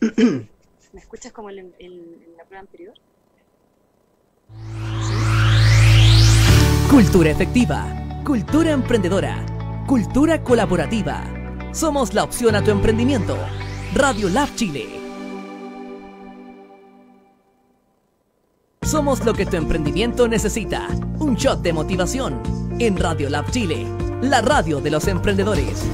¿Me escuchas como en, la prueba anterior? Cultura efectiva, cultura emprendedora, cultura colaborativa. Somos la opción a tu emprendimiento. Radio Lab Chile. Somos lo que tu emprendimiento necesita. Un shot de motivación. En Radio Lab Chile, la radio de los emprendedores.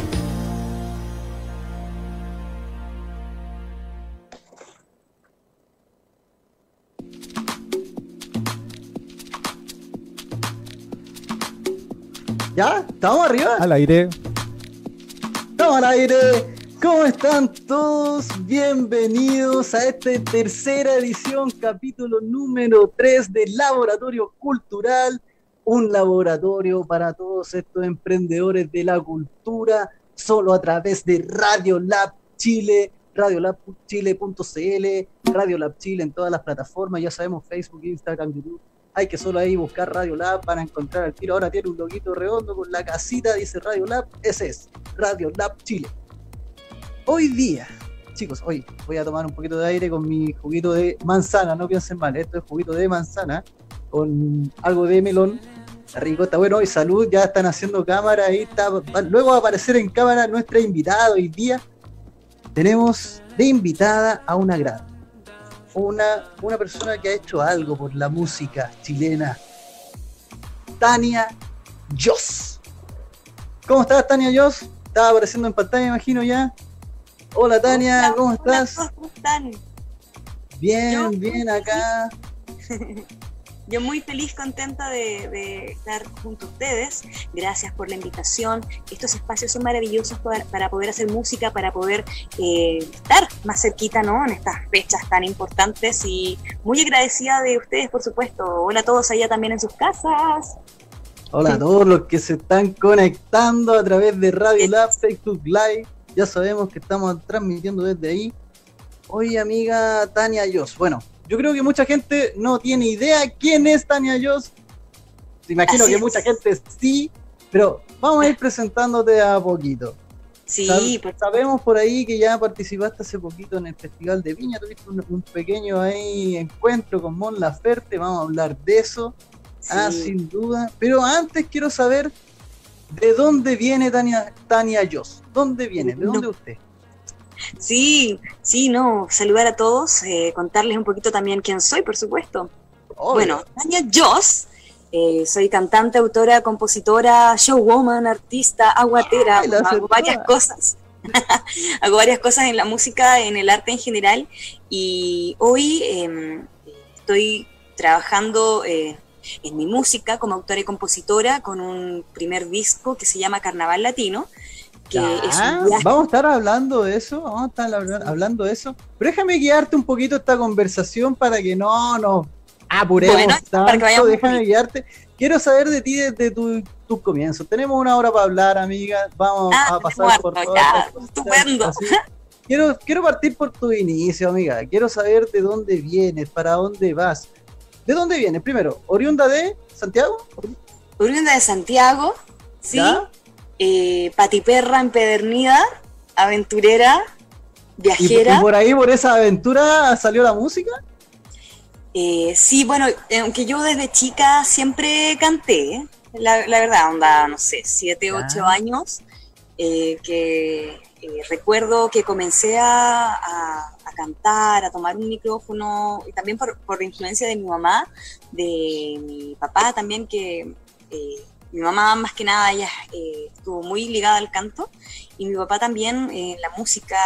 ¿Estamos arriba? Al aire. ¡Estamos al aire! ¿Cómo están todos? Bienvenidos a esta tercera edición, capítulo número 3 del Laboratorio Cultural, un laboratorio para todos estos emprendedores de la cultura, solo a través de Radio Lab Chile, radiolabchile.cl, Radio Lab Chile en todas las plataformas, ya sabemos, Facebook, Instagram, YouTube hay que solo ahí buscar Radio Lab para encontrar el tiro. Ahora tiene un loguito redondo con la casita, dice Radio Lab. Ese es Radio Lab Chile. Hoy día, chicos, hoy voy a tomar un poquito de aire con mi juguito de manzana. No piensen mal, esto es juguito de manzana con algo de melón. Está rico, bueno. Y salud, ya están haciendo cámara ahí. Está, luego va a aparecer en cámara nuestra invitada hoy día. Tenemos de invitada a una gran una, una persona que ha hecho algo por la música chilena, Tania Joss. ¿Cómo estás, Tania Joss? Estaba apareciendo en pantalla, imagino ya. Hola, Tania, ¿cómo estás? ¿Cómo están? Bien, bien acá. Yo muy feliz, contenta de, estar junto a ustedes. Gracias por la invitación. Estos espacios son maravillosos para, poder hacer música, para poder eh, estar más cerquita ¿no? en estas fechas tan importantes y muy agradecida de ustedes, por supuesto. Hola a todos allá también en sus casas. Hola a todos los que se están conectando a través de Radio Lab, Facebook Live. Ya sabemos que estamos transmitiendo desde ahí. Hoy, amiga Tania Yos. Bueno, yo creo que mucha gente no tiene idea quién es Tania Joss. Imagino que mucha gente sí, pero vamos a ir presentándote a poquito. Sí, pues. sabemos por ahí que ya participaste hace poquito en el Festival de Viña, tuviste un, pequeño ahí encuentro con Mon Laferte, vamos a hablar de eso. Ah, sin duda. Pero antes quiero saber de dónde viene Tania, Tania Joss. ¿Dónde viene? ¿De dónde usted? Sí, sí, no, saludar a todos, eh, contarles un poquito también quién soy, por supuesto. Bueno, Tania Joss, eh, soy cantante, autora, compositora, showwoman, artista, aguatera, hago varias cosas. hago varias cosas en la música, en el arte en general, y hoy em, estoy trabajando eh, en mi música como autora y compositora con un primer disco que se llama Carnaval Latino, vamos a estar hablando de eso, vamos a estar hablando de eso. Pero déjame guiarte un poquito esta conversación para que no nos apuremos tanto, déjame guiarte. Quiero saber de ti desde tus tu comienzos. Tenemos una hora para hablar, amiga. Vamos ah, a pasar por todo. Estupendo. Quiero, quiero partir por tu inicio, amiga. Quiero saber de dónde vienes, para dónde vas. ¿De dónde vienes? Primero, ¿oriunda de Santiago? Oriunda de Santiago, sí eh, patiperra empedernida, aventurera, viajera. ¿Y, por ahí, por esa aventura, salió la música? Eh, sí, bueno, aunque yo desde chica siempre canté, la, verdad, onda, no sé, siete, ocho años, eh, que eh, recuerdo que comencé a, cantar, a tomar un micrófono, y también por, por influencia de mi mamá, de mi papá también, que mi mamá más que nada ella eh, estuvo muy ligada al canto y mi papá también en la música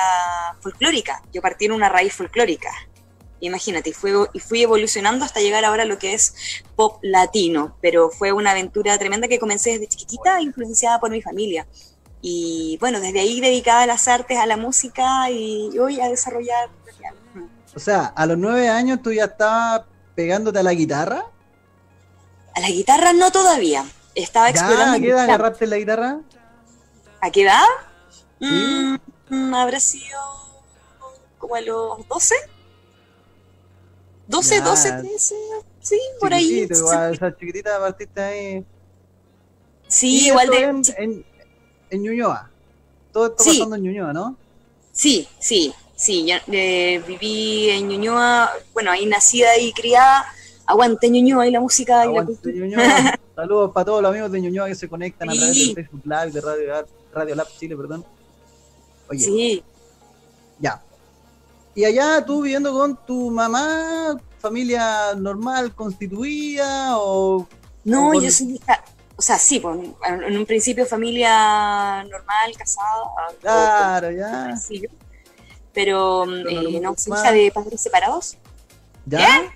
folclórica. Yo partí en una raíz folclórica. Imagínate, y, fue, y fui evolucionando hasta llegar ahora a lo que es pop latino, pero fue una aventura tremenda que comencé desde chiquitita, influenciada por mi familia. Y bueno, desde ahí dedicada a las artes, a la música y hoy a desarrollar. O sea, a los nueve años tú ya estabas pegándote a la guitarra. A la guitarra no todavía, estaba explorando. ¿A qué edad agarraste la guitarra? ¿A qué edad? Mm, habrá sido como a los 12. 12, 12, 13. Sí, por ahí. Igual, esa chiquitita partiste ahí. Sí, igual de. En, en, Ñuñoa. Todo está pasando en Ñuñoa, ¿no? Sí, sí, Sí, yo eh, viví en Ñuñoa, bueno, ahí nacida y criada. Aguante Ñuñoa y la música y la cultura. Saludos para todos los amigos de Ñuñoa que se conectan a través del Facebook Live de Radio, Radio Lab Chile, perdón. Oye, sí. Ya. Y allá tú viviendo con tu mamá, familia normal, constituida o... No, yo soy hija, o sea, sí, pues, en un principio familia normal, casada. Claro, ya. Sí, pero, eh, no, soy hija de padres separados. ¿Ya?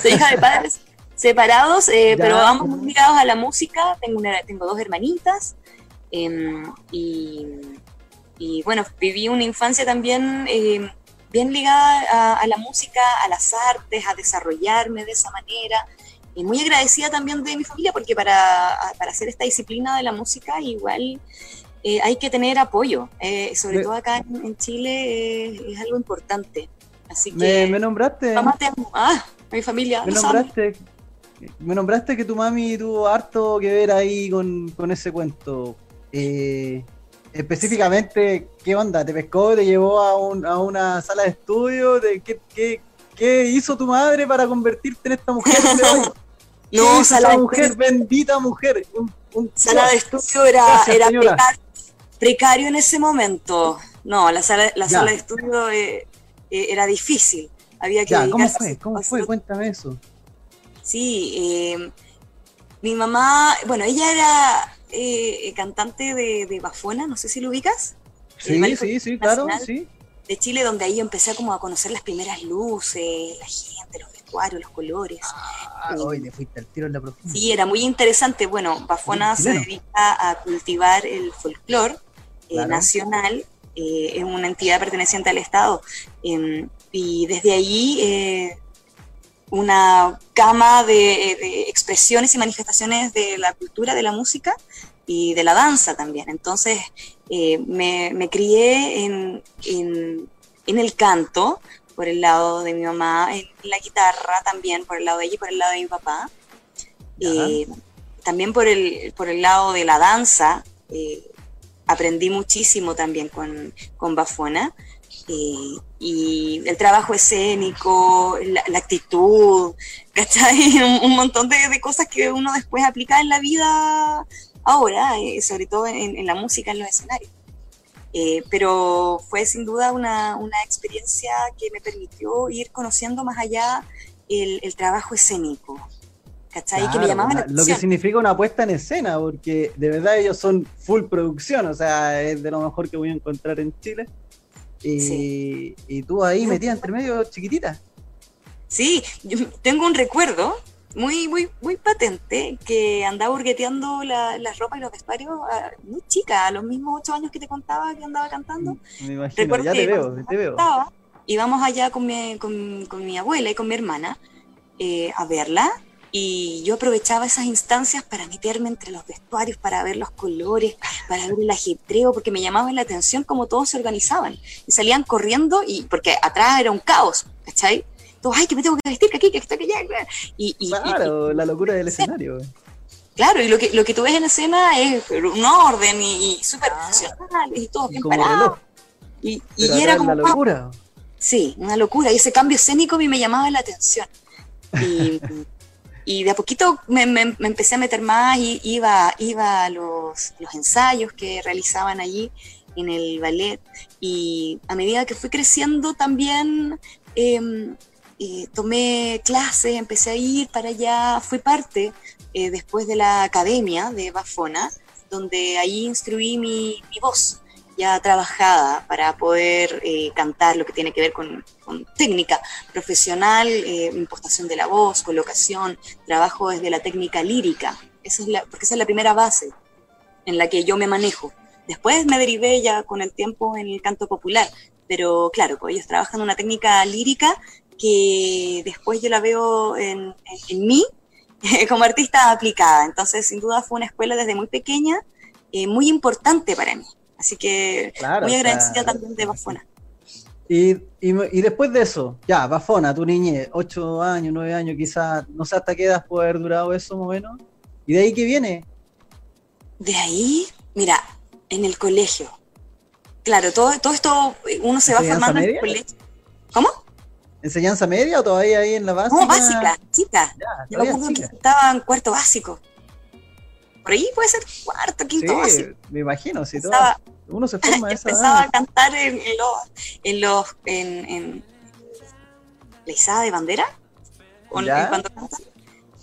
soy hija de padres separados, eh, pero ambos muy ligados a la música. Tengo, una, tengo dos hermanitas. Em, y, bueno, viví una infancia también em, bien ligada a, la música, a las artes, a desarrollarme de esa manera. Y muy agradecida también de mi familia, porque para, para hacer esta disciplina de la música igual eh, hay que tener apoyo, eh, sobre todo acá en, Chile es algo importante. Así que. Me, nombraste. Mamá te amo. Ah, mi familia. Me nombraste. Me nombraste que tu mami tuvo harto que ver ahí con, ese cuento. específicamente, ¿qué onda? ¿Te pescó? ¿Te llevó a, un, a una sala de estudio? De, ¿qué, qué, qué hizo tu madre para convertirte en esta mujer No, sala mujer, bendita mujer. sala de estudio era, era precario en ese momento. No, la sala, la sala de estudio eh, eh, era difícil. Había que ¿Cómo fue? ¿Cómo fue? Cuéntame eso. Sí, eh, mi mamá, bueno, ella era cantante de, de, Bafona, no sé si lo ubicas. Sí, sí, sí, claro, sí. De Chile, donde ahí empecé como a conocer las primeras luces, la gente, los vestuarios, los colores. Ah, hoy te fuiste al tiro en la profundidad. Sí, era muy interesante. Bueno, Bafona se dedica a cultivar el folclore eh, nacional, eh, es una entidad perteneciente al Estado. Em, y desde ahí eh, una gama de, expresiones y manifestaciones de la cultura, de la música y de la danza también. Entonces me, crié en, el canto, por el lado de mi mamá, en la guitarra también, por el lado de ella y por el lado de mi papá. también por el, por el lado de la danza, aprendí muchísimo también con, con Bafona. Eh, y el trabajo escénico, la, actitud, ¿cachai? Un, montón de, cosas que uno después aplica en la vida ahora, eh, sobre todo en, la música, en los escenarios. Eh, pero fue sin duda una, una, experiencia que me permitió ir conociendo más allá el, el trabajo escénico, ¿cachai? que me llamaban la Lo que significa una puesta en escena, porque de verdad ellos son full producción, o sea, es de lo mejor que voy a encontrar en Chile. Y, y tú ahí metida entre medio chiquitita. Sí, yo tengo un recuerdo muy, muy, muy patente que andaba burgueteando la, la ropa y los vestuarios muy chica, a los mismos ocho años que te contaba que andaba cantando. Me imagino, ya te veo, te veo. íbamos allá con mi, con, con mi abuela y con mi hermana eh, a verla y yo aprovechaba esas instancias para meterme entre los vestuarios, para ver los colores, para ver el ajetreo, porque me llamaba la atención cómo todos se organizaban. Y salían corriendo, y porque atrás era un caos, ¿cachai? Todos, ay, que me tengo que vestir, que aquí, que esto, que allá. Y, y, claro, la locura del escenario. Claro, y lo que, lo que tú ves en escena es un orden y, súper profesional, y todo bien parado. Y, y era como. Una locura. Sí, una locura. Y ese cambio escénico a mí me llamaba la atención. Y. y de a poquito me, empecé a meter más y iba, iba a los, ensayos que realizaban allí en el ballet. Y a medida que fui creciendo también em, tomé clases, empecé a ir para allá, fui parte eh, después de la academia de Bafona, donde ahí instruí mi voz ya trabajada para poder eh, cantar lo que tiene que ver con, técnica profesional, eh, impostación de la voz, colocación, trabajo desde la técnica lírica, esa es la, porque esa es la primera base en la que yo me manejo. Después me derivé ya con el tiempo en el canto popular, pero claro, pues ellos trabajan una técnica lírica que después yo la veo en, mí como artista aplicada. Entonces, sin duda fue una escuela desde muy pequeña, eh, muy importante para mí. Así que muy agradecida también de Bafona. Y, y, después de eso, ya, Bafona, tu niñez, 8 años, 9 años quizás, no sé hasta qué edad puede haber durado eso más o menos. ¿Y de ahí qué viene? De ahí, mira, en el colegio. claro, todo, todo esto uno se va formando en el colegio. ¿Cómo? ¿Enseñanza media o todavía ahí en la básica? No, básica, chica. Yo me acuerdo que estaba en cuarto básico. Por ahí puede ser cuarto, quinto. Me imagino, si todo. Uno se forma esa Empezaba a cantar en, los. En los en, en, la izada de bandera. Cuando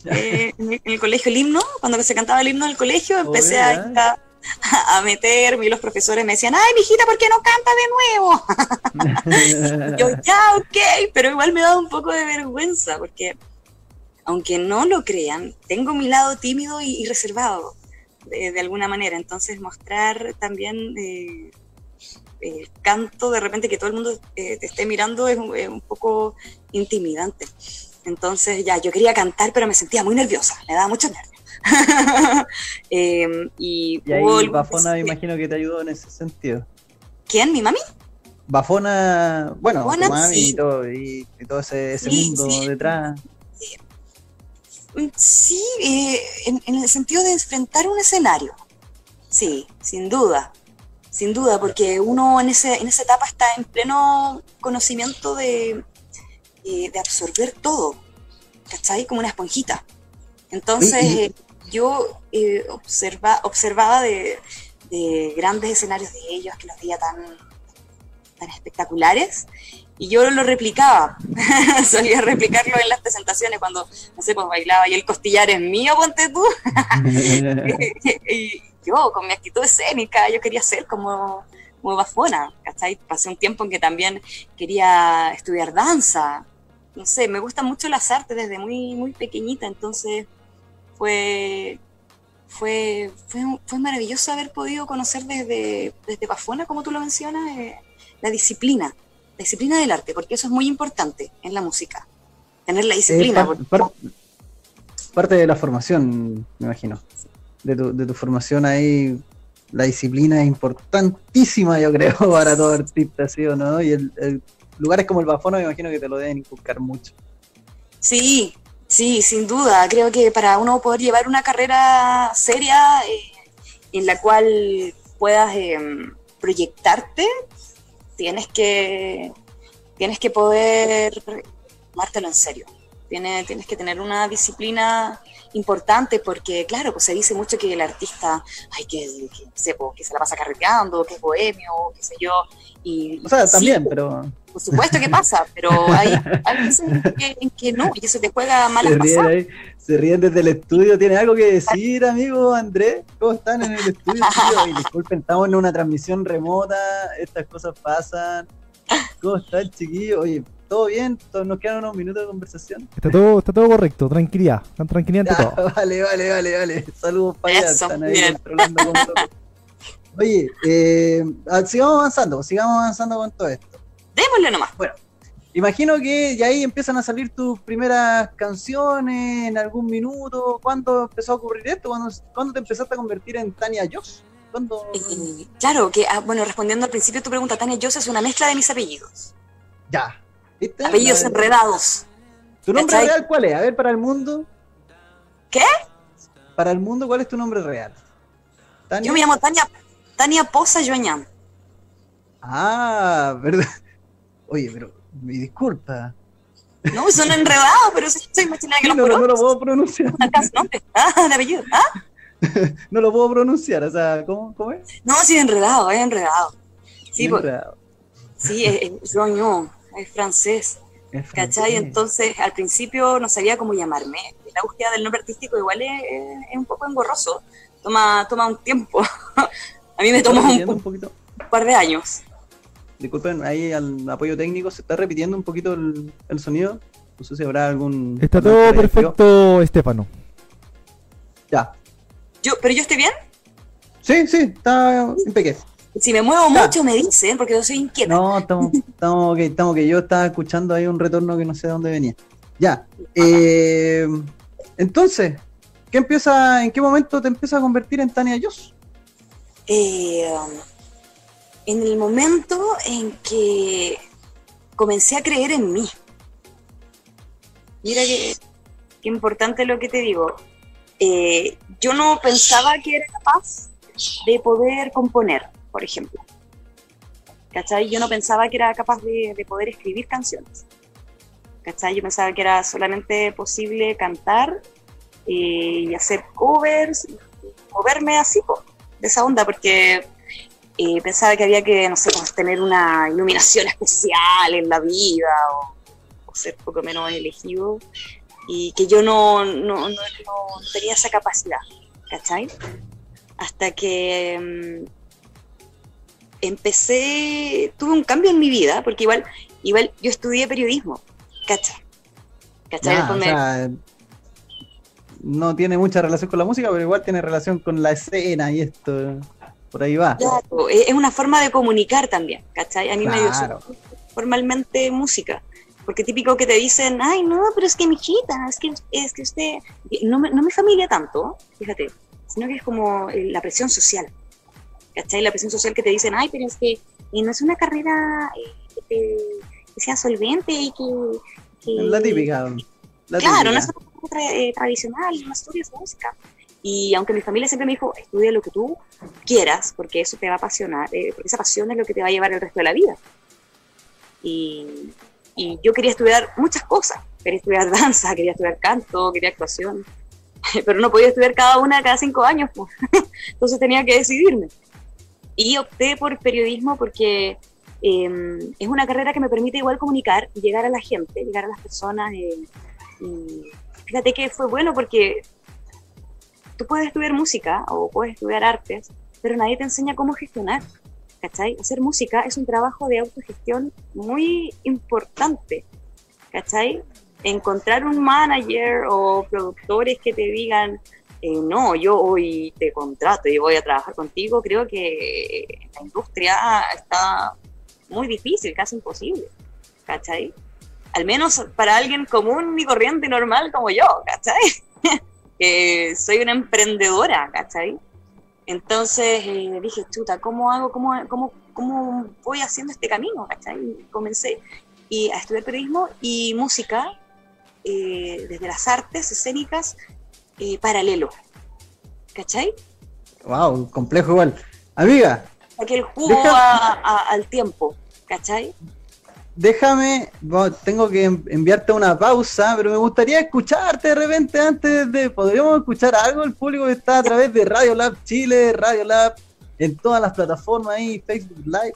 eh, en, el colegio el himno, cuando se cantaba el himno del colegio, empecé a, a, meterme y los profesores me decían, ay, mijita, ¿por qué no canta de nuevo? yo, ya, ok, pero igual me daba un poco de vergüenza, porque aunque no lo crean, tengo mi lado tímido y, reservado, de, alguna manera. Entonces, mostrar también eh, el canto, de repente que todo el mundo eh, te esté mirando, es un, poco intimidante. Entonces, ya, yo quería cantar, pero me sentía muy nerviosa, me daba mucho nervios. Em, y, ahí Bafona me imagino que te ayudó en ese sentido. ¿Quién? ¿Mi mami? Bafona, bueno, mami y todo, y, todo ese, mundo detrás. Sí, eh, en, el sentido de enfrentar un escenario. Sí, sin duda. Sin duda, porque uno en, ese, en esa etapa está en pleno conocimiento de, eh, de absorber todo. ¿Cachai? Como una esponjita. Entonces, yo eh, observa, observaba de, grandes escenarios de ellos que los veía tan, tan espectaculares y yo lo replicaba, solía replicarlo en las presentaciones cuando, no sé, pues bailaba y el costillar es mío, ponte tú. y yo, con mi actitud escénica, yo quería ser como, Bafona, ¿cachai? Pasé un tiempo en que también quería estudiar danza, no sé, me gustan mucho las artes desde muy, muy pequeñita, entonces fue, fue, fue, maravilloso haber podido conocer desde, desde Bafona, como tú lo mencionas, eh, la disciplina disciplina del arte, porque eso es muy importante en la música, tener la disciplina. parte de la formación, me imagino, de tu, de tu formación ahí, la disciplina es importantísima, yo creo, para todo artista, ¿sí o no? Y el, lugares como el Bafono me imagino que te lo deben inculcar mucho. Sí, sí, sin duda. Creo que para uno poder llevar una carrera seria eh, en la cual puedas em, proyectarte, tienes que, tienes que poder tomártelo en serio. Tienes, tienes que tener una disciplina importante porque, claro, pues se dice mucho que el artista, ay, que, que, que se la pasa carreteando, que es bohemio, qué sé yo. Y, o sea, también, pero... Por supuesto que pasa, pero hay, hay veces en que, no, y eso te juega mal se ríen, se ríen desde el estudio. ¿Tiene algo que decir, amigo Andrés? ¿Cómo están en el estudio? disculpen, estamos en una transmisión remota, estas cosas pasan. ¿Cómo están, chiquillos? Oye, ¿todo bien? ¿Nos quedan unos minutos de conversación? Está todo, está todo correcto, tranquilidad. Tranquilidad ante todo. Vale, vale, vale, vale. Saludos para allá. Están ahí controlando con Oye, eh, ah, sigamos avanzando, sigamos avanzando con todo esto. Démosle nomás. Bueno, imagino que ya ahí empiezan a salir tus primeras canciones en algún minuto. ¿Cuándo empezó a ocurrir esto? ¿Cuándo, te empezaste a convertir en Tania Joss? Eh, claro, que, ah, bueno, respondiendo al principio tu pregunta, Tania Joss es una mezcla de mis apellidos. Ya. Apellidos enredados. ¿Tu nombre real cuál es? A ver, para el mundo. ¿Qué? Para el mundo, ¿cuál es tu nombre real? Yo me llamo Tania, Tania Poza Joañán. Ah, verdad. Oye, pero mi disculpa. No, son enredados, pero soy más que los no, no, lo puedo pronunciar. Ah, de apellido. ¿Ah? no lo puedo pronunciar, o sea, ¿cómo, cómo es? No, sí, enredado, es enredado. Sí, enredado. sí, es, es, es francés. Es ¿Cachai? Entonces, al principio no sabía cómo llamarme. La búsqueda del nombre artístico igual es, es un poco engorroso. Toma, toma un tiempo. A mí me tomó un, un, par de años. Disculpen, ahí al apoyo técnico se está repitiendo un poquito el, el sonido. No sé si habrá algún. Está todo perfecto, Estefano. Ya. Yo, ¿Pero yo estoy bien? Sí, sí, está impecable. Si me muevo mucho me dicen, porque yo soy inquieta. No, estamos, estamos ok, estamos que yo estaba escuchando ahí un retorno que no sé de dónde venía. Ya. Eh, entonces, ¿qué empieza, ¿en qué momento te empieza a convertir en Tania Joss? Eh, en el momento en que comencé a creer en mí. Mira qué, qué importante lo que te digo. Eh, yo no pensaba que era capaz de poder componer por ejemplo. ¿cachai? Yo no pensaba que era capaz de, de poder escribir canciones. ¿cachai? Yo pensaba que era solamente posible cantar eh, y hacer covers, moverme así, po, de esa onda, porque eh, pensaba que había que, no sé, tener una iluminación especial en la vida o, o ser poco menos elegido y que yo no, no, no- no tenía esa capacidad, ¿cachai? Hasta que mm, empecé, tuve un cambio en mi vida, porque igual, igual yo estudié periodismo, ¿cachai? ¿Cachai? O sea, no tiene mucha relación con la música, pero igual tiene relación con la escena y esto. Por ahí va. Claro, es es una forma de comunicar también, ¿cachai? A mí me dio formalmente música. Porque típico que te dicen, ay, no, pero es que mi hijita, es que, es que usted. No me, no me familia tanto, fíjate, sino que es como eh, la presión social. ¿cachai? La presión social que te dicen, ay, pero es que eh, no es una carrera eh, que, te- que sea solvente y que. que- La típica. La claro, no es una carrera eh, tradicional, no estudias música. Y aunque mi familia siempre me dijo, estudia lo que tú quieras, porque eso te va a apasionar, eh, porque esa pasión es lo que te va a llevar el resto de la vida. Y, y yo quería estudiar muchas cosas. Quería estudiar danza, quería estudiar canto, quería actuación. Pero no podía estudiar cada una cada cinco años. pues. Entonces tenía que decidirme. Y opté por periodismo porque eh, es una carrera que me permite igual comunicar llegar a la gente, llegar a las personas. eh, y fíjate que fue bueno porque tú puedes estudiar música o puedes estudiar artes, pero nadie te enseña cómo gestionar. ¿Cachai? Hacer música es un trabajo de autogestión muy importante. ¿Cachai? Encontrar un manager o productores que te digan, eh, no, yo hoy te contrato y voy a trabajar contigo, creo que la industria está muy difícil, casi imposible. ¿Cachai? Al menos para alguien común y corriente y normal como yo, ¿cachai? que soy una emprendedora, ¿cachai? Entonces eh, dije, chuta, ¿cómo hago, cómo, cómo, cómo voy haciendo este camino? ¿cachai? Y comencé y a estudiar periodismo y música eh, desde las artes escénicas eh, paralelo, ¿cachai? Wow, complejo igual. Amiga, Saqué el jugo Deja- a- a- al tiempo, ¿cachai? Déjame, tengo que en- enviarte una pausa, pero me gustaría escucharte de repente antes de, ¿podríamos escuchar algo? El público que está a través de Radio Lab Chile, Radio Lab, en todas las plataformas ahí, Facebook Live.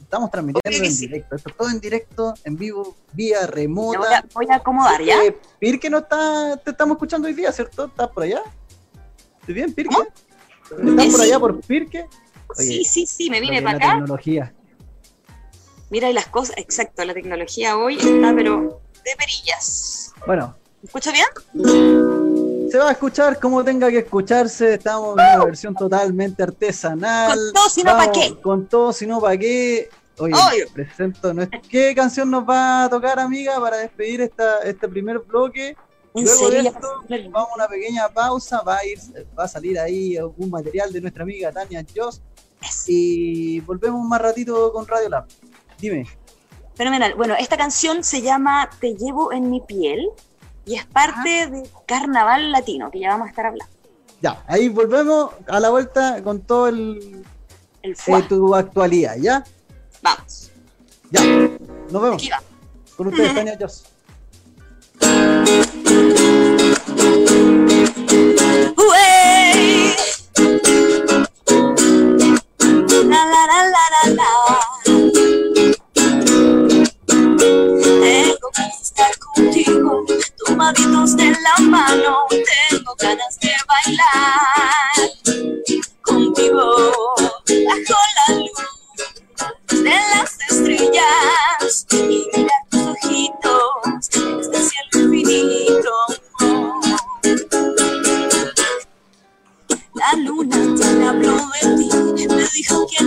Estamos transmitiendo en sí. directo, esto es todo en directo, en vivo, vía remota. voy a, voy a acomodar, ¿ya? Eh, Pirque no está, te estamos escuchando hoy día, ¿cierto? ¿Estás por allá? ¿Estás bien, Pirque? ¿Estás por allá por Pirque? Oye, sí, sí, sí, me vine para acá. tecnología. Mira, y las cosas, exacto, la tecnología hoy está, pero de perillas. Bueno, ¿Me escucho bien? se va a escuchar como tenga que escucharse. Estamos en una versión totalmente artesanal. Con todo, si no, ¿pa' Vamos, qué? Con todo, si no, ¿para qué? Oye, Obvio. presento nuestra... ¿Qué canción nos va a tocar, amiga, para despedir esta, este primer bloque? Luego de esto, vamos a una pequeña pausa. Va a, ir, va a salir ahí un material de nuestra amiga Tania Joss. Y volvemos más ratito con Radio Lab. Dime. Fenomenal. Bueno, esta canción se llama Te llevo en mi piel y es parte de Carnaval Latino, que ya vamos a estar hablando. Ya, ahí volvemos a la vuelta con todo el, El eh, tu actualidad, ¿ya? Vamos. Ya, nos vemos. Aquí va. Con ustedes, Tania Joss. Uey. La, la, la, la, la, contigo, tomaditos de la mano. Tengo ganas de bailar contigo bajo la luz de las estrellas y mirar tus ojitos en este cielo infinito. La luna me habló de ti, me dijo que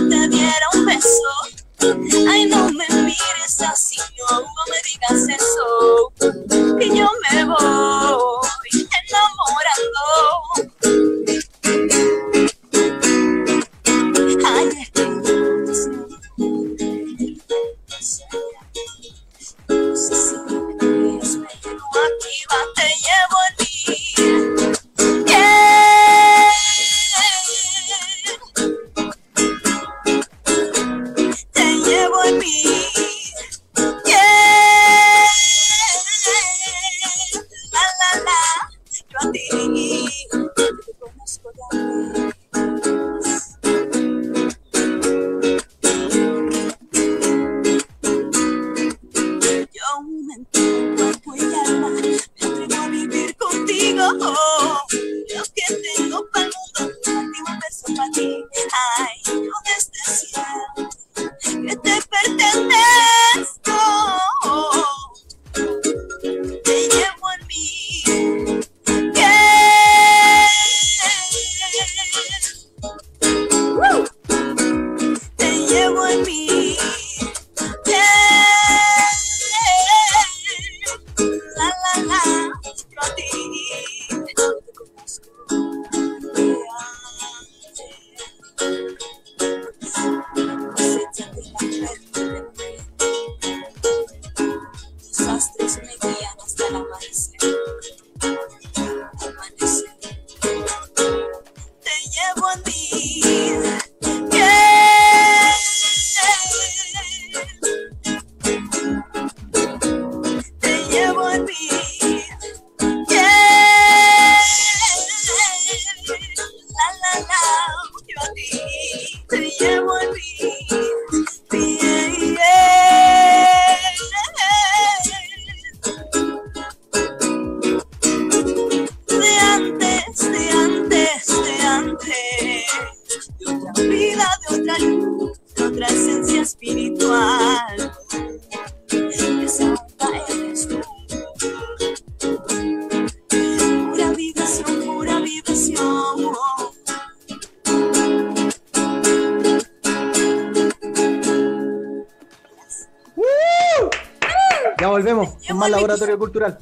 cultural.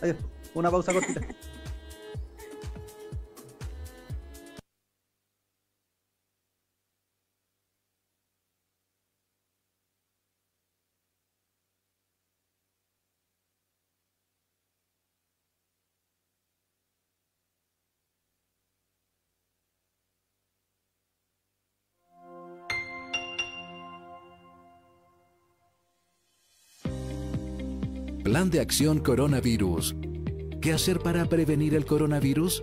Adiós. Una pausa cortita. Plan de acción coronavirus. ¿Qué hacer para prevenir el coronavirus?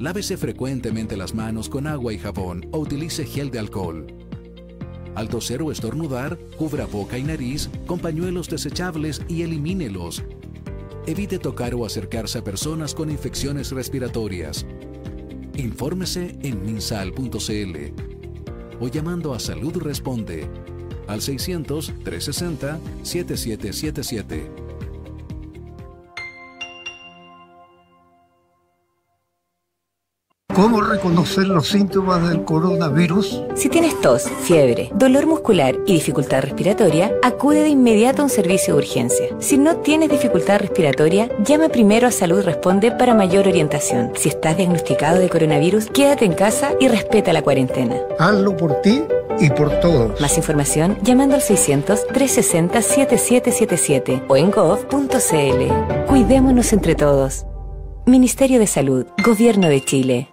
Lávese frecuentemente las manos con agua y jabón o utilice gel de alcohol. Al toser o estornudar, cubra boca y nariz con pañuelos desechables y elimínelos. Evite tocar o acercarse a personas con infecciones respiratorias. Infórmese en minsal.cl o llamando a Salud Responde al 600-360-7777. ¿Cómo reconocer los síntomas del coronavirus? Si tienes tos, fiebre, dolor muscular y dificultad respiratoria, acude de inmediato a un servicio de urgencia. Si no tienes dificultad respiratoria, llama primero a Salud Responde para mayor orientación. Si estás diagnosticado de coronavirus, quédate en casa y respeta la cuarentena. Hazlo por ti y por todos. Más información llamando al 600-360-7777 o en gov.cl. Cuidémonos entre todos. Ministerio de Salud, Gobierno de Chile.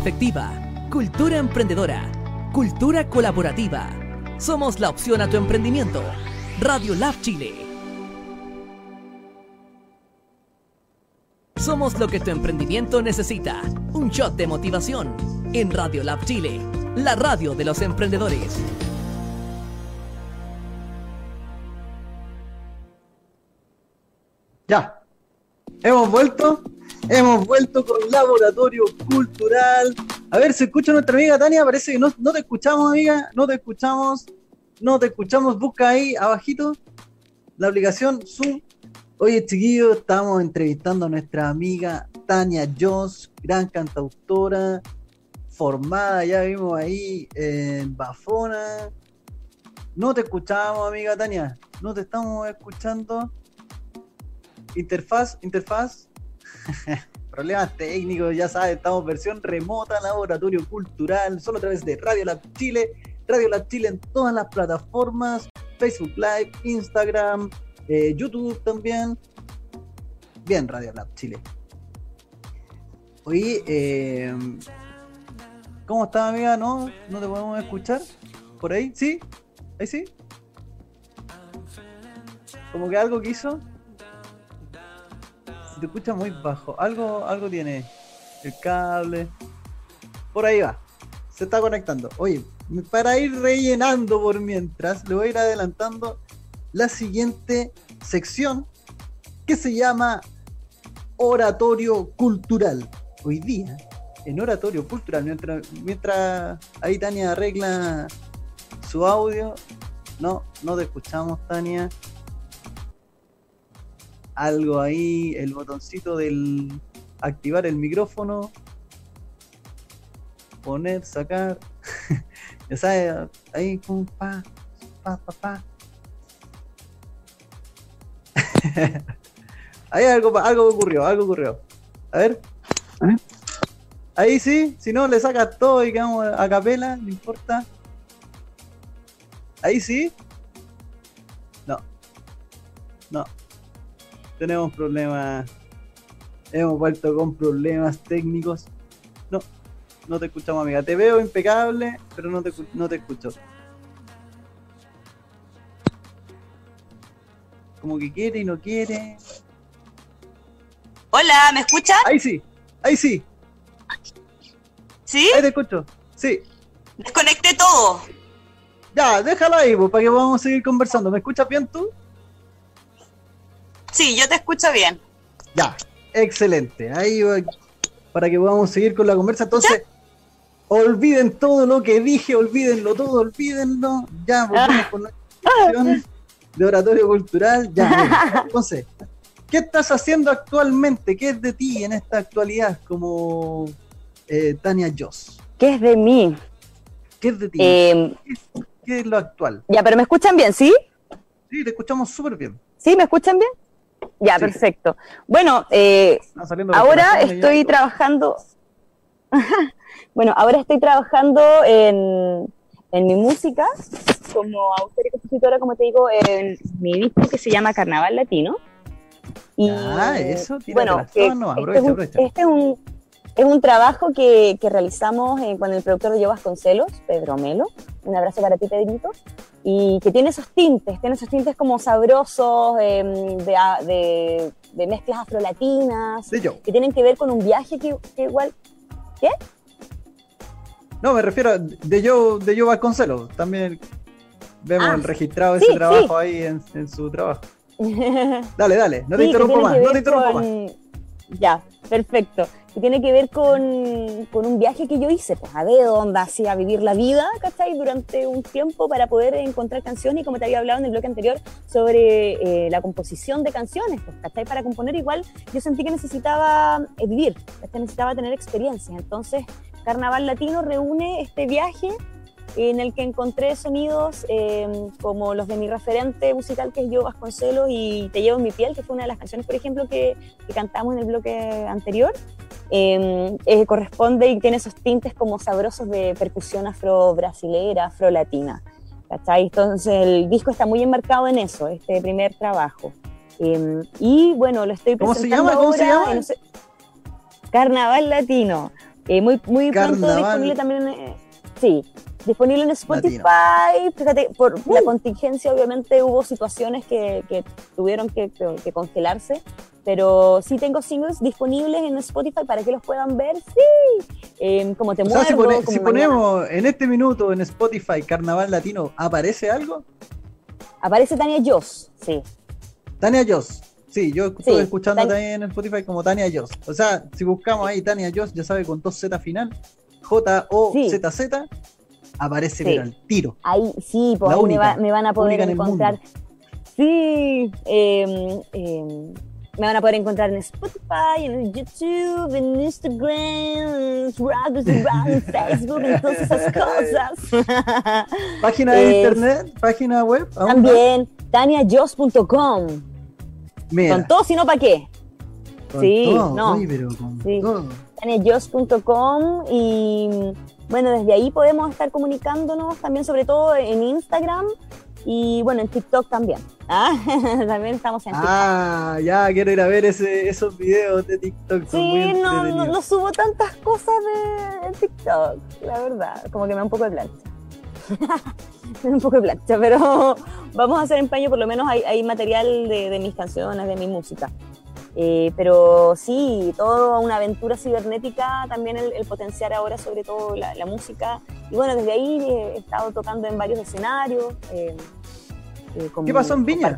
Efectiva, cultura emprendedora, cultura colaborativa. Somos la opción a tu emprendimiento. Radio Lab Chile. Somos lo que tu emprendimiento necesita. Un shot de motivación. En Radio Lab Chile, la radio de los emprendedores. Ya. Hemos vuelto. Hemos vuelto con Laboratorio Cultural. A ver, ¿se escucha nuestra amiga Tania? Parece que no, no te escuchamos, amiga. No te escuchamos. No te escuchamos. Busca ahí abajito la aplicación Zoom. Oye, chiquillos, estamos entrevistando a nuestra amiga Tania Joss, gran cantautora, formada, ya vimos ahí en Bafona. No te escuchamos, amiga Tania. No te estamos escuchando. Interfaz, interfaz. Problemas técnicos, ya sabes, estamos versión remota, laboratorio cultural, solo a través de Radio Lab Chile, Radio Lab Chile en todas las plataformas, Facebook Live, Instagram, eh, YouTube también. Bien, Radio Lab Chile. Oye, eh, ¿cómo estás, amiga? ¿No? ¿No te podemos escuchar? ¿Por ahí? ¿Sí? ¿Ahí sí? Como que algo quiso. Te escucha muy bajo. Algo, algo tiene. El cable. Por ahí va. Se está conectando. Oye, para ir rellenando por mientras, le voy a ir adelantando la siguiente sección que se llama Oratorio Cultural. Hoy día, en Oratorio Cultural, mientras, mientras ahí Tania arregla su audio, no, no te escuchamos, Tania. Algo ahí, el botoncito del activar el micrófono, poner, sacar. ya sabes, ahí, pum, pa, pa, pa, pa. Ahí algo, algo ocurrió, algo ocurrió. A ver. Ahí sí, si no le sacas todo y quedamos a capela, no importa. Ahí sí. No. No. Tenemos problemas. Hemos vuelto con problemas técnicos. No. No te escuchamos, amiga. Te veo impecable, pero no te, no te escucho. Como que quiere y no quiere. Hola, ¿me escuchan? Ahí sí, ahí sí, ¿Sí? ahí te escucho. Sí. Desconecté todo. Ya, déjalo ahí, pues, para que podamos seguir conversando. ¿Me escuchas bien tú? Sí, yo te escucho bien. Ya, excelente. Ahí va, para que podamos seguir con la conversa. Entonces, olviden todo lo que dije, olvídenlo todo, olvídenlo. Ya, volvemos con nuestra de oratorio cultural. Ya, entonces, ¿qué estás haciendo actualmente? ¿Qué es de ti en esta actualidad como eh, Tania Joss? ¿Qué es de mí? ¿Qué es de ti? Eh, ¿Qué es lo actual? ya, pero ¿me escuchan bien? ¿Sí? Sí, te escuchamos súper bien. ¿Sí? ¿Me escuchan bien? Ya, Sí. perfecto. Bueno, eh, ahora ya estoy trabajando. bueno, ahora estoy trabajando en, en mi música como autora y compositora, como te digo, en mi disco que se llama Carnaval Latino. Y Ya, eso, bueno, que no, este, es un, este es un es un trabajo que, que realizamos eh, con el productor de Yo Vasconcelos, Pedro Melo. Un abrazo para ti, Pedrito. Y que tiene esos tintes, tiene esos tintes como sabrosos, eh, de, de- de mezclas afrolatinas, De que tienen que ver con un viaje que, que igual. No, me refiero a de yo, de yo Vasconcelos. También vemos Ah, registrado sí, ese sí. trabajo ahí en, en su trabajo. Dale, dale, no te interrumpo más, no te interrumpo más. Ya, perfecto. Que tiene que ver con, con un viaje que yo hice, pues a a vivir la vida, ¿cachai? Durante un tiempo para poder encontrar canciones, y como te había hablado en el bloque anterior, sobre eh, la composición de canciones, pues, ¿cachai? Para componer igual, yo sentí que necesitaba eh, vivir, necesitaba tener experiencia. Entonces, Carnaval Latino reúne este viaje en el que encontré sonidos eh, como los de mi referente musical que es Yo Vasconcelos y Te llevo en mi piel, que fue una de las canciones, por ejemplo, que, que cantamos en el bloque anterior. Eh, eh, corresponde y tiene esos tintes como sabrosos de percusión afro-brasilera, afro-latina. ¿cachai? Entonces el disco está muy enmarcado en eso, este primer trabajo. Eh, y bueno, lo estoy ¿Cómo se presentando llama? ¿Cómo se llama? en Carnaval Latino. Eh, muy muy pronto disponible también eh, sí, disponible en Spotify. Fíjate, por la contingencia obviamente hubo situaciones que, que tuvieron que, que- que congelarse, pero sí tengo singles disponibles en Spotify para que los puedan ver, sí. Eh, como te O sea, si, pone- como si ponemos en este minuto en Spotify Carnaval Latino, ¿aparece algo? Aparece Tania Joss, sí. Tania Joss. Sí, yo estuve Sí, escuchando también en Spotify como Tania Joss. O sea, si buscamos ahí Tania Joss, ya sabe, con dos Z final, J-O-Z-Z, aparece Sí. pero al tiro. Ahí sí, pues me, única, va- me van a poder en encontrar. Sí, eh, eh, me van a poder encontrar en Spotify, en YouTube, en Instagram, en Facebook, en todas esas cosas. Página de Es- internet, página web. También, taniajos.com. Con todo, si no, ¿para qué? con sí, todo, no. uy, pero con Sí. todo. taniajos.com y bueno, desde ahí podemos estar comunicándonos también, sobre todo en Instagram y bueno, en TikTok también. Ah, también estamos en TikTok. Ah, ya quiero ir a ver ese, esos videos de TikTok. son muy Sí, no, no, no subo tantas cosas de, TikTok, la verdad, como que me da un poco de plancha. me da un poco de plancha, pero vamos a hacer empeño, por lo menos hay, hay material de, de mis canciones, de mi música. Eh, pero sí, todo una aventura cibernética, también el, el potenciar ahora sobre todo la, la música. Y bueno, desde ahí eh, he estado tocando en varios escenarios. eh, eh, con- ¿Qué pasó en Viña?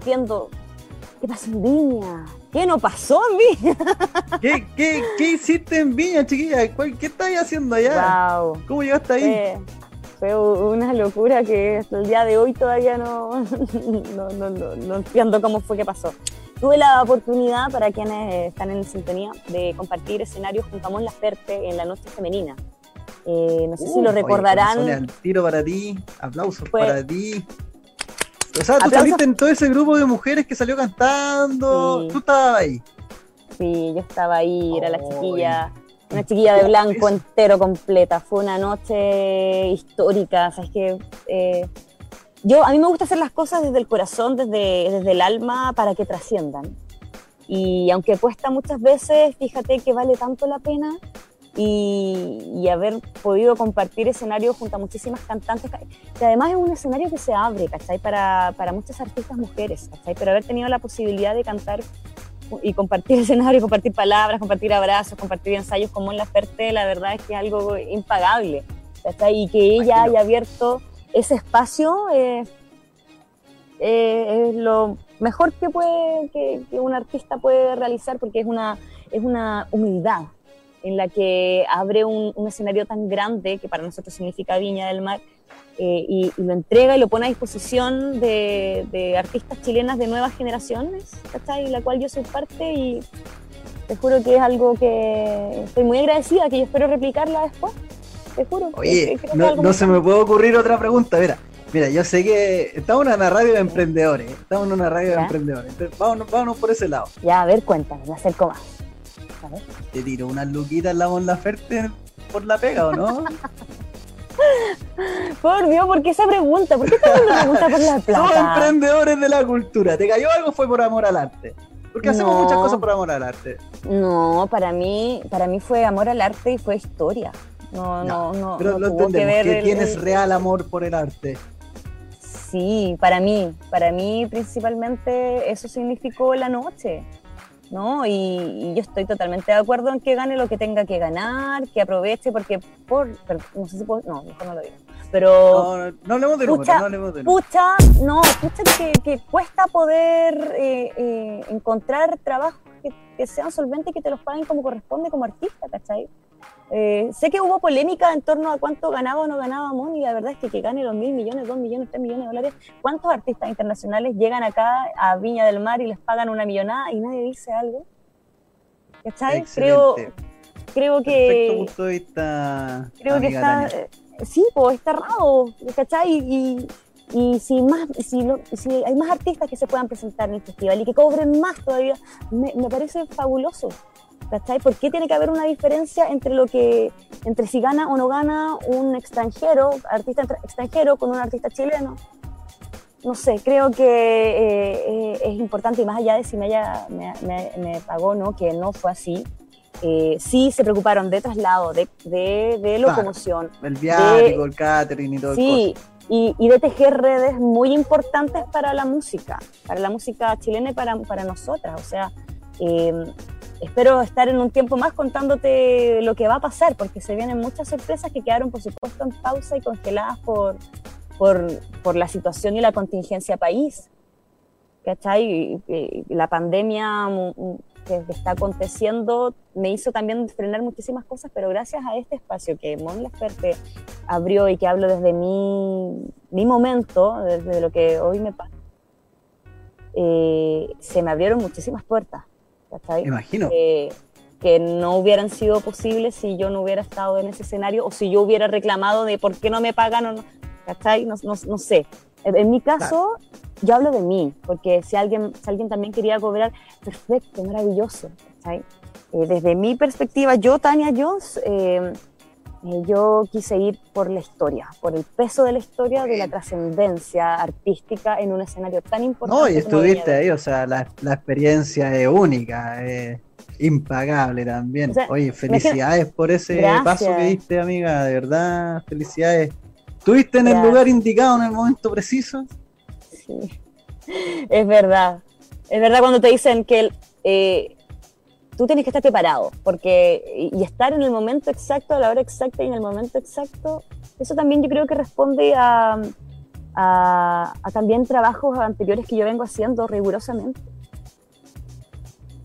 ¿Qué pasó en Viña? ¿Qué no pasó en Viña? ¿Qué, qué, qué hiciste en Viña, chiquilla? ¿Cuál- ¿Qué estáis haciendo allá? Wow. ¿Cómo llegaste ahí? Fue, fue una locura que hasta el día de hoy todavía no, no, no, no, no entiendo cómo fue que pasó. Tuve la oportunidad, para quienes están en sintonía, de compartir escenarios junto a Mon Laferte en la noche femenina. Eh, no sé si Uh, lo oye, recordarán. al tiro para ti, aplausos Fue- para ti. O sea, tú Aplausos. saliste en todo ese grupo de mujeres que salió cantando. Sí. Tú estabas ahí. Sí, yo estaba ahí, era la chiquilla, una chiquilla de blanco entero completa. Fue una noche histórica, sabes que eh, yo a mí me gusta hacer las cosas desde el corazón, desde, desde el alma, para que trasciendan. Y aunque cuesta muchas veces, fíjate que vale tanto la pena y, y haber podido compartir escenario junto a muchísimas cantantes, que además es un escenario que se abre, ¿cachai? Para, para muchas artistas mujeres, ¿cachai? Pero haber tenido la posibilidad de cantar y compartir escenario, compartir palabras, compartir abrazos, compartir ensayos como en la Ferte, la verdad es que es algo impagable. ¿cachai? Y que ella haya abierto ese espacio es lo mejor que, puede, que, un artista puede realizar porque es una, es una humildad en la que abre un, escenario tan grande que para nosotros significa Viña del Mar eh, y, y lo entrega y lo pone a disposición de, de artistas chilenas de nuevas generaciones, ¿cachai? La cual yo soy parte y te juro que es algo que estoy muy agradecida, que yo espero replicarla después, te juro. Oye, que creo que no, no se me puede ocurrir otra pregunta. Mira, mira, yo sé que estamos en una radio de emprendedores. Estamos en una radio de emprendedores. Entonces, vámonos, vámonos por ese lado. Ya, a ver, cuéntame, me acerco más. A ver. Te tiro unas luquitas la Mon Laferte por la pega, ¿o no? Por Dios, ¿por qué esa pregunta? ¿Por qué estás dando pregunta por la Somos plata? emprendedores de la cultura. ¿Te cayó algo? Fue por amor al arte. Porque hacemos No. muchas cosas por amor al arte. No, para mí, para mí fue amor al arte y fue historia. No, no, no. Pero no lo tuvo que ver que el- tienes real amor por el arte. Sí, para mí, para mí principalmente eso significó la noche, ¿no? Y, y yo estoy totalmente de acuerdo en que gane lo que tenga que ganar, que aproveche, porque por, no sé si puedo, no, mejor no lo digo, pero No, no, no hablemos de Pucha, no hablemos de pucha, no, pucha que, que cuesta poder eh, eh, encontrar trabajos que, que sean solventes y que te los paguen como corresponde como artista, ¿cachai? Eh, sé que hubo polémica en torno a cuánto ganaba o no ganaba Moni, y la verdad es que que gane los mil millones, dos millones, tres millones de dólares, ¿cuántos artistas internacionales llegan acá a Viña del Mar y les pagan una millonada y nadie dice algo? ¿Cachai? Creo, Excelente. creo que punto de vista. creo que está Tania. eh, sí pues está raro ¿cachai? y, y si más si, lo- si hay más artistas que se puedan presentar en el festival y que cobren más todavía me, me parece fabuloso ¿cachai? ¿por qué tiene que haber una diferencia entre lo que entre si gana o no gana un extranjero artista extra- extranjero con un artista chileno no sé, creo que eh, eh, es importante y más allá de si me, haya, me, me- me pagó o no, que no fue así, eh, sí se preocuparon de traslado, de, de, de locomoción, El viático, el catering y todo Sí, y, y de tejer redes muy importantes para la música, para la música chilena y para, para nosotras. O sea, eh, espero estar en un tiempo más contándote lo que va a pasar, porque se vienen muchas sorpresas que quedaron, por supuesto, en pausa y congeladas por, por, la situación y la contingencia país. ¿Cachai? La pandemia mm, mm, que está aconteciendo me hizo también frenar muchísimas cosas, pero gracias a este espacio que Mon Laferte abrió y que hablo desde mi, mi momento, desde lo que hoy me pasa, eh, se me abrieron muchísimas puertas. ¿Cachai? Imagino. Que, que no hubieran sido posibles si yo no hubiera estado en ese escenario o si yo hubiera reclamado de por qué no me pagan o no. ¿Cachai? No, no, no sé. En, mi caso, yo hablo de mí, porque si alguien, si alguien también quería cobrar, perfecto, maravilloso. ¿cachai? Eh, desde mi perspectiva, yo, Tania Jones, eh, eh, yo quise ir por la historia, por el peso de la historia, de la trascendencia artística en un escenario tan importante. No, y estuviste ahí, o sea, la, la experiencia es única, es impagable también. O sea, Oye, felicidades por ese Gracias. paso que diste, amiga, de verdad, felicidades. ¿Estuviste en el lugar indicado en el momento preciso? Sí. Es verdad. Es verdad cuando te dicen que el, eh, tú tienes que estar preparado, porque y estar en el momento exacto, a la hora exacta y en el momento exacto, eso también yo creo que responde a, a, a también trabajos anteriores que yo vengo haciendo rigurosamente.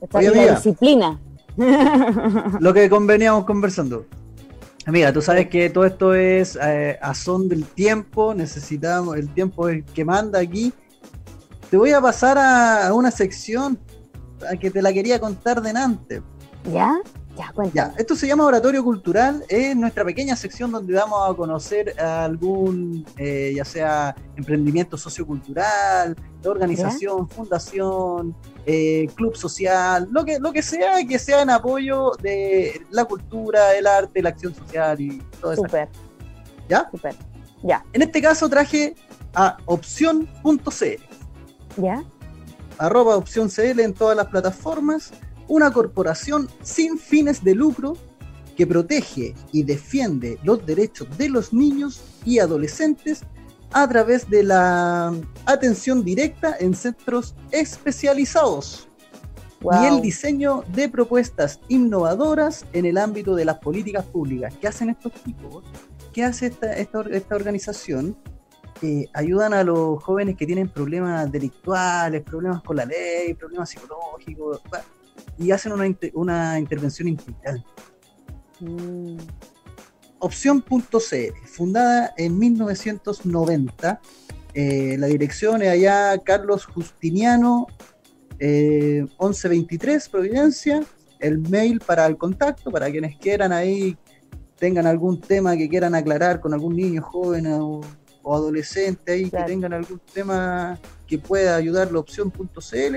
Está Oye, la amiga. disciplina. Lo que conveníamos conversando. Amiga, tú sabes que todo esto es eh, a son del tiempo, necesitamos, el tiempo es el que manda aquí. Te voy a pasar a, a una sección a que te la quería contar de antes. ¿Ya? Ya. Ya, esto se llama Oratorio Cultural, es nuestra pequeña sección donde vamos a conocer algún, eh, ya sea emprendimiento sociocultural, organización, fundación, eh, club social, lo que, lo que sea que sea en apoyo de la cultura, el arte, la acción social y todo eso. Súper, ¿Ya? súper. Ya, En este caso traje a opción.cl, ya. Arroba opción CL en todas las plataformas, una corporación sin fines de lucro que protege y defiende los derechos de los niños y adolescentes a través de la atención directa en centros especializados y el diseño de propuestas innovadoras en el ámbito de las políticas públicas. ¿Qué hacen estos tipos? ¿Qué hace esta, esta organización? Eh, ayudan a los jóvenes que tienen problemas delictuales, problemas con la ley, problemas psicológicos, y hacen una, inter- una intervención integral. Mm, Opción.cl, fundada en 1990. eh, la dirección es allá Carlos Justiniano, eh, 1123, Providencia. El mail para el contacto, para quienes quieran ahí, tengan algún tema que quieran aclarar con algún niño joven o, o adolescente ahí, Claro. que tengan algún tema que pueda ayudar la opción.cl.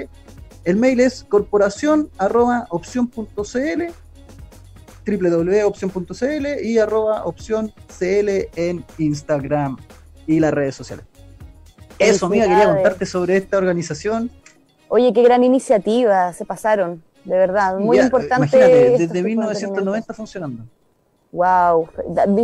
El mail es corporación arroba opción.cl www.opción.cl y arroba opción CL en Instagram y las redes sociales. Eso, amiga, quería contarte sobre esta organización. Oye, qué gran iniciativa, se pasaron, de verdad, muy Ya, importante. Imagínate, estos desde tipos de 1990 funcionando. Wow,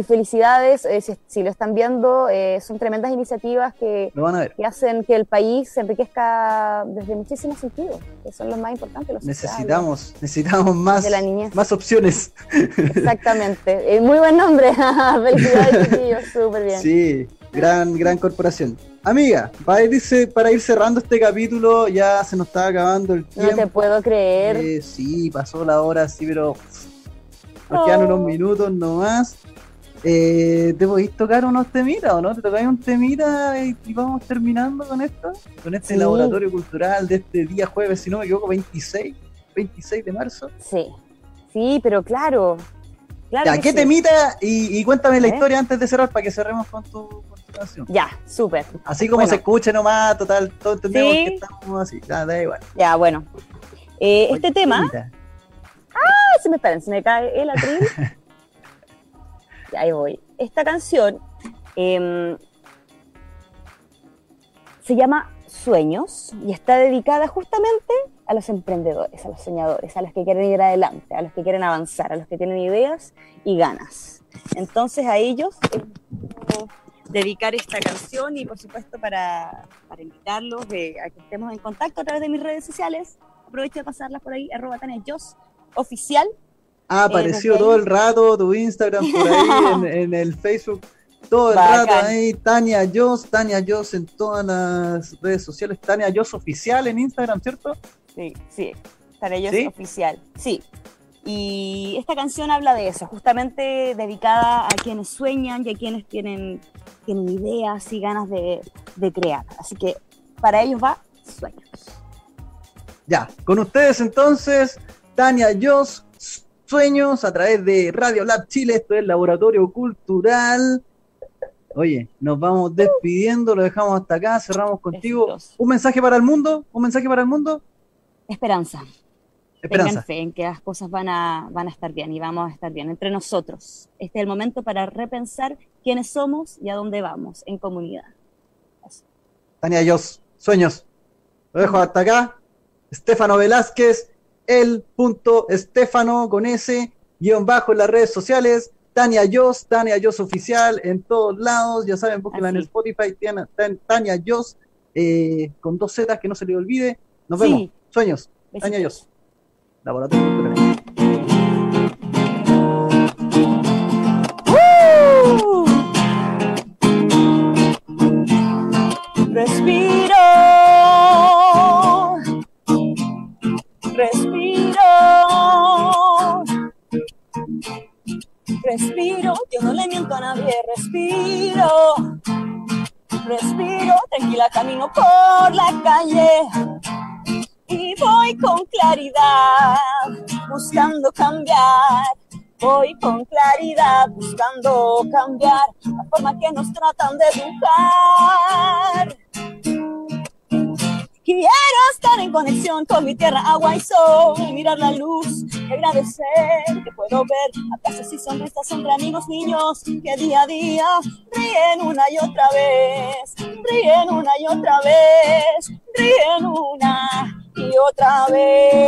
felicidades, eh, si, si lo están viendo, eh, son tremendas iniciativas que, Lo van a ver. que hacen que el país se enriquezca desde muchísimos sentidos, que son los más importantes, los sociales, Necesitamos, necesitamos más, de la niñez. más opciones. Exactamente, Eh, muy buen nombre, felicidades chiquillos, súper bien. Sí, gran, gran corporación. Amiga, para ir, para ir cerrando este capítulo, ya se nos está acabando el no tiempo. te puedo creer. Eh, sí, pasó la hora, sí, pero nos quedan Oh. unos minutos nomás. Eh, ¿Te podéis tocar unos temitas o no? ¿Te tocáis un temita y, y vamos terminando con esto? Con este Sí. laboratorio cultural de este día jueves, si no me equivoco, 26, 26 de marzo. Sí, sí, pero claro. claro ya, ¿qué sí. temita? Y, y cuéntame la historia antes de cerrar para que cerremos con tu, con tu canción. Ya, súper. Así como Bueno. se escuche nomás, total, todos entendemos Sí. que estamos así. Ya, da igual. Ya, bueno. Eh, este tema, temita. Se me esperen, se me cae el atril. Ya, ahí voy. Esta canción em, se llama Sueños y está dedicada justamente a los emprendedores, a los soñadores, a los que quieren ir adelante, a los que quieren avanzar, a los que tienen ideas y ganas. Entonces a ellos eh, dedicar esta canción y por supuesto para, para invitarlos de- a que estemos en contacto a través de mis redes sociales. Aprovecho de pasarlas por ahí, arroba Tania Jos, oficial. Ha aparecido ok. todo el rato tu Instagram por ahí en, en el Facebook. Todo el Bacán. rato ahí, Tania Jos, Tania Jos en todas las redes sociales, Tania Jos oficial en Instagram, ¿cierto? Sí, sí, Tania Jos ¿Sí? oficial, sí. Y esta canción habla de eso, justamente dedicada a quienes sueñan y a quienes tienen, tienen ideas y ganas de, de crear. Así que para ellos va Sueños. Ya, con ustedes entonces, Tania Jos, Sueños a través de Radio Lab Chile, esto es Laboratorio Cultural. Oye, nos vamos despidiendo, lo dejamos hasta acá, cerramos contigo. Besitos. ¿Un mensaje para el mundo? ¿Un mensaje para el mundo? Esperanza. Esperanza. Tengan fe en que las cosas van a, van a estar bien y vamos a estar bien entre nosotros. Este es el momento para repensar quiénes somos y a dónde vamos en comunidad. Tania Jos, Sueños. Lo dejo hasta acá. Estefano Velázquez, el punto Estefano con S, guion bajo en las redes sociales. Tania Jos, Tania Jos oficial en todos lados. Ya saben, búsquenla en. Spotify. Tiana- Tan- Tania Jos, eh, con dos Z, que no se le olvide. Nos Sí. vemos. Sueños. Besitos. Tania Jos. Laboratorio cambiar. Voy con claridad buscando cambiar la forma que nos tratan de educar. Quiero estar en conexión con mi tierra, agua y sol, mirar la luz agradecer que puedo ver abrazos y sonrisas entre amigos niños que día a día ríen una y otra vez, ríen una y otra vez, ríen una y otra vez.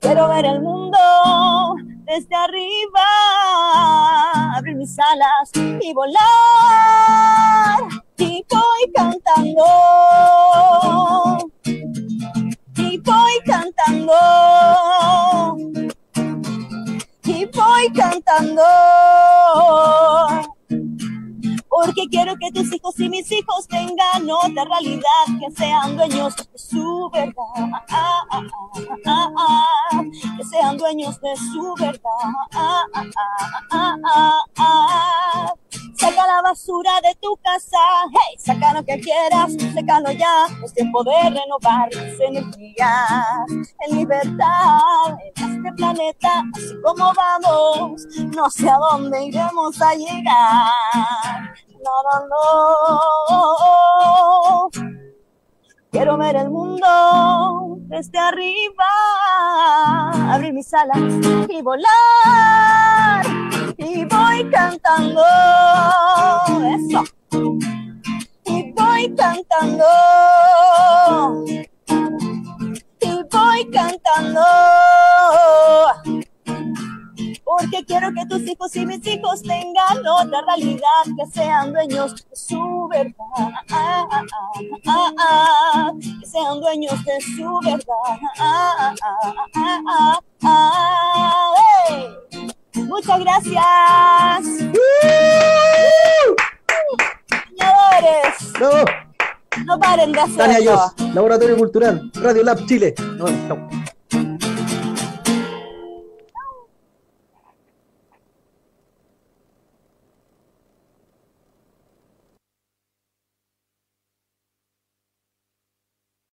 Quiero ver el mundo desde arriba, abrir mis alas y volar. Y voy cantando, y voy cantando, y voy cantando. Porque quiero que tus hijos y mis hijos tengan otra realidad, que sean dueños de su verdad, que sean dueños de su verdad. La basura de tu casa, hey, saca lo que quieras, sácalo ya, es tiempo de renovar tus energías en libertad en este planeta, así como vamos, no sé a dónde iremos a llegar. No, no, no. Quiero ver el mundo desde arriba, abrir mis alas y volar. Y voy cantando eso. Y voy cantando. Y voy cantando. Porque quiero que tus hijos y mis hijos tengan otra realidad, que sean dueños de su verdad, que sean dueños de su verdad. hey. Muchas gracias. Soñadores, Bravo. no paren de hacer Tania esto. Jos, Laboratorio Cultural, Radio Lab Chile.